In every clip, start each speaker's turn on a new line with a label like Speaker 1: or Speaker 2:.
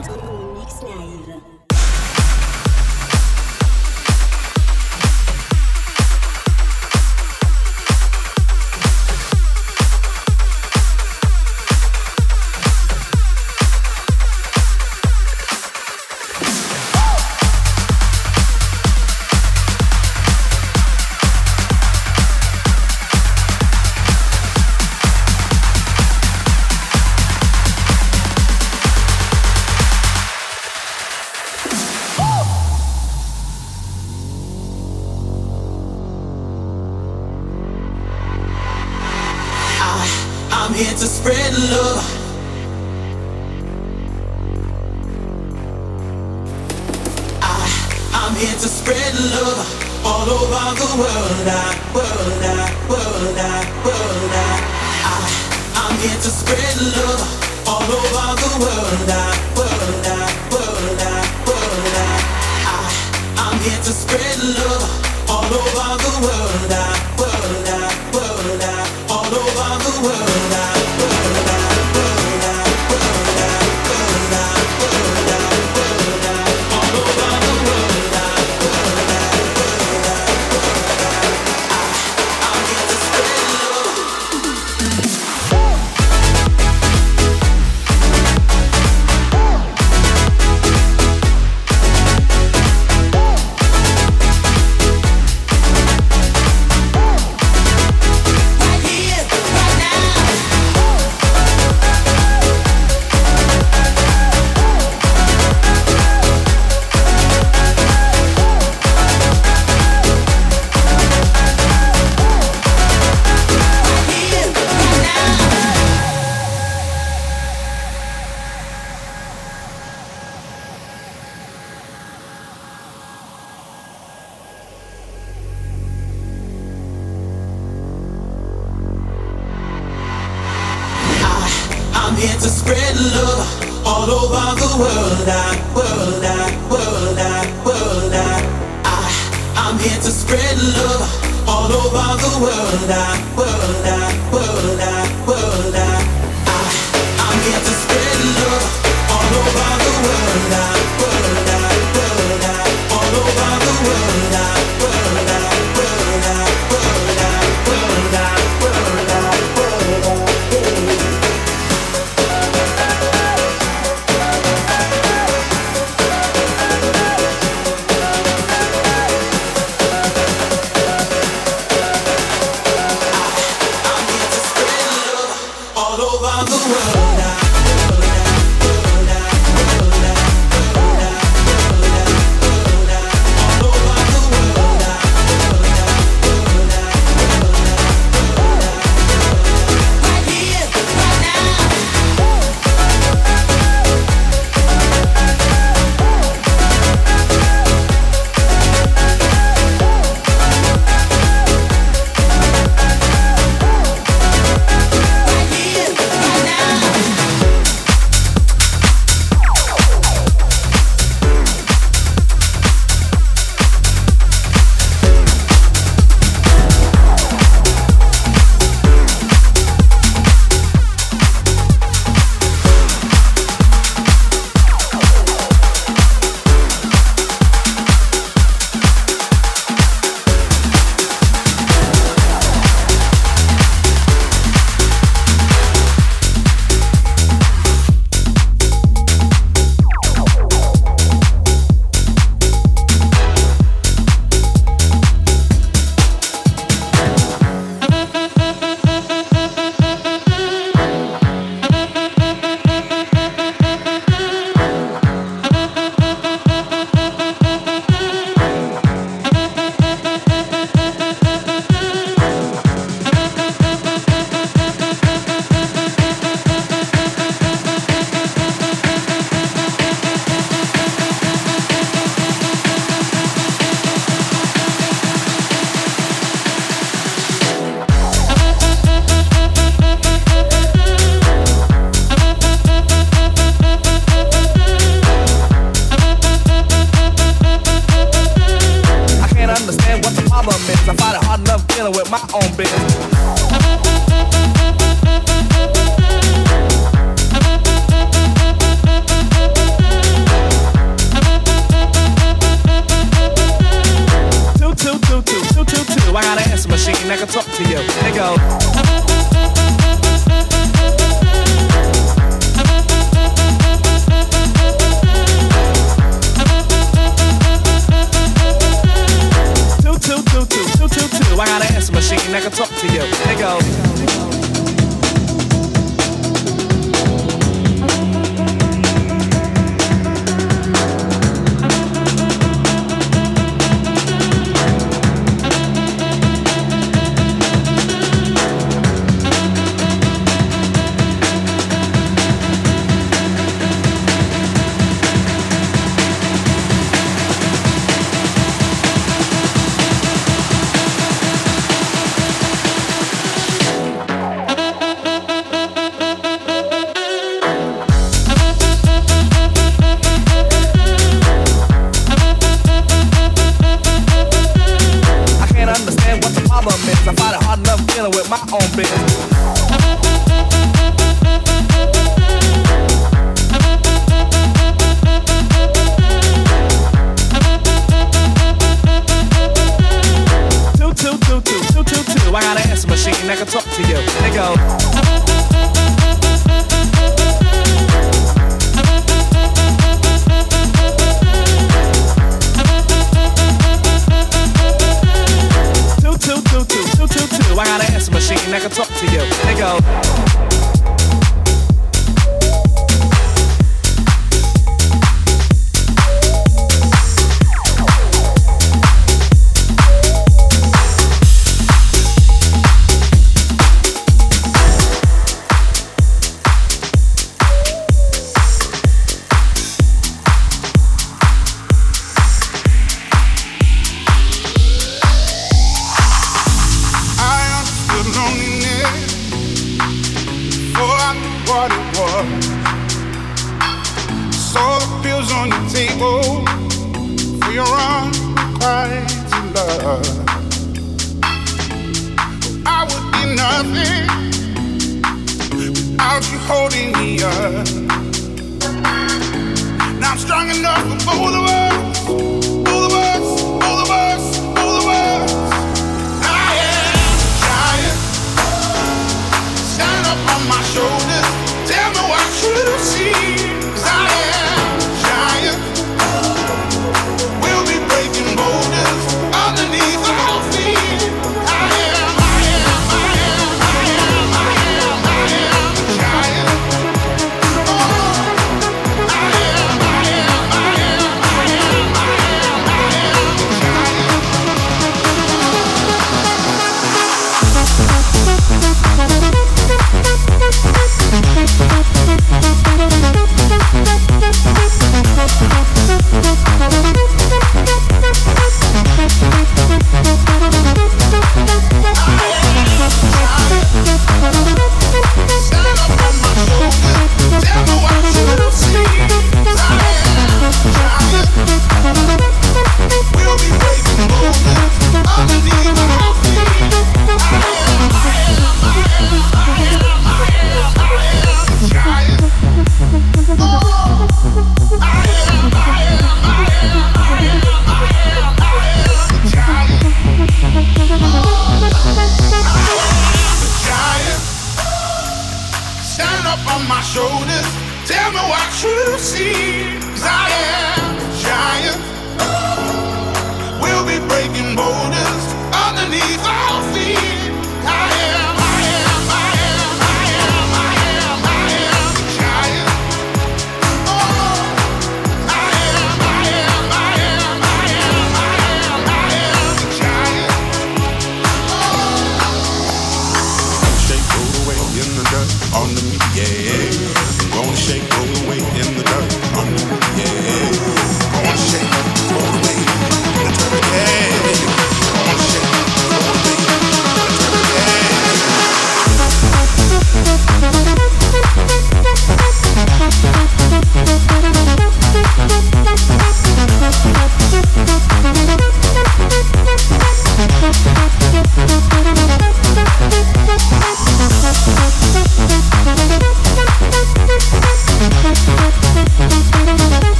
Speaker 1: Mix Live.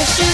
Speaker 2: You, you.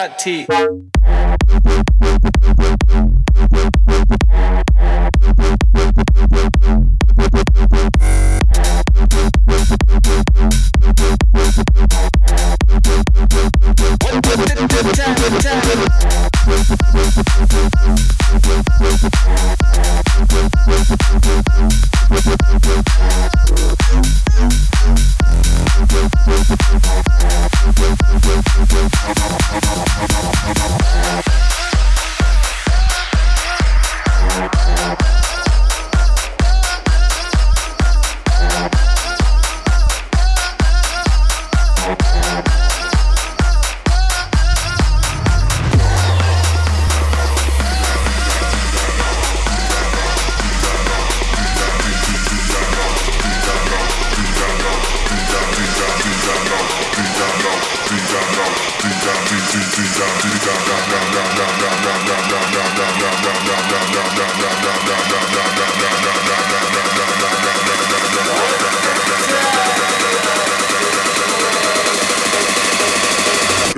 Speaker 2: hot tea.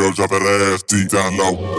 Speaker 2: Girl, drop that ass
Speaker 3: deep down low.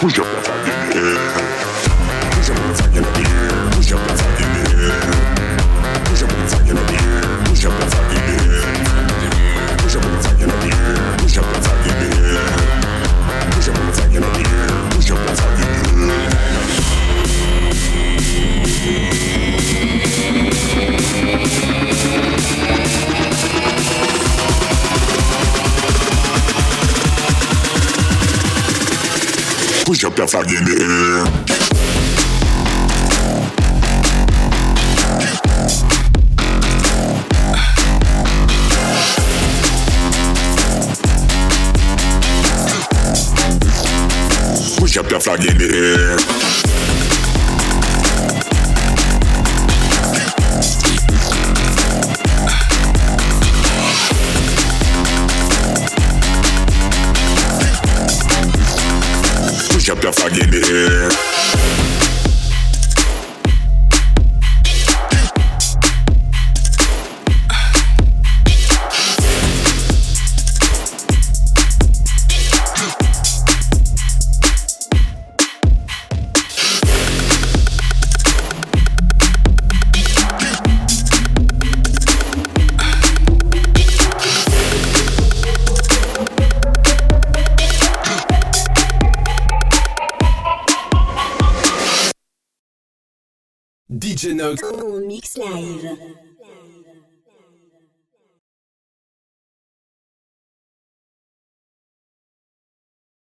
Speaker 3: Who's your motherfucking Who's your motherfucking propaganda in eh. the air. Push up your flag in the
Speaker 1: air.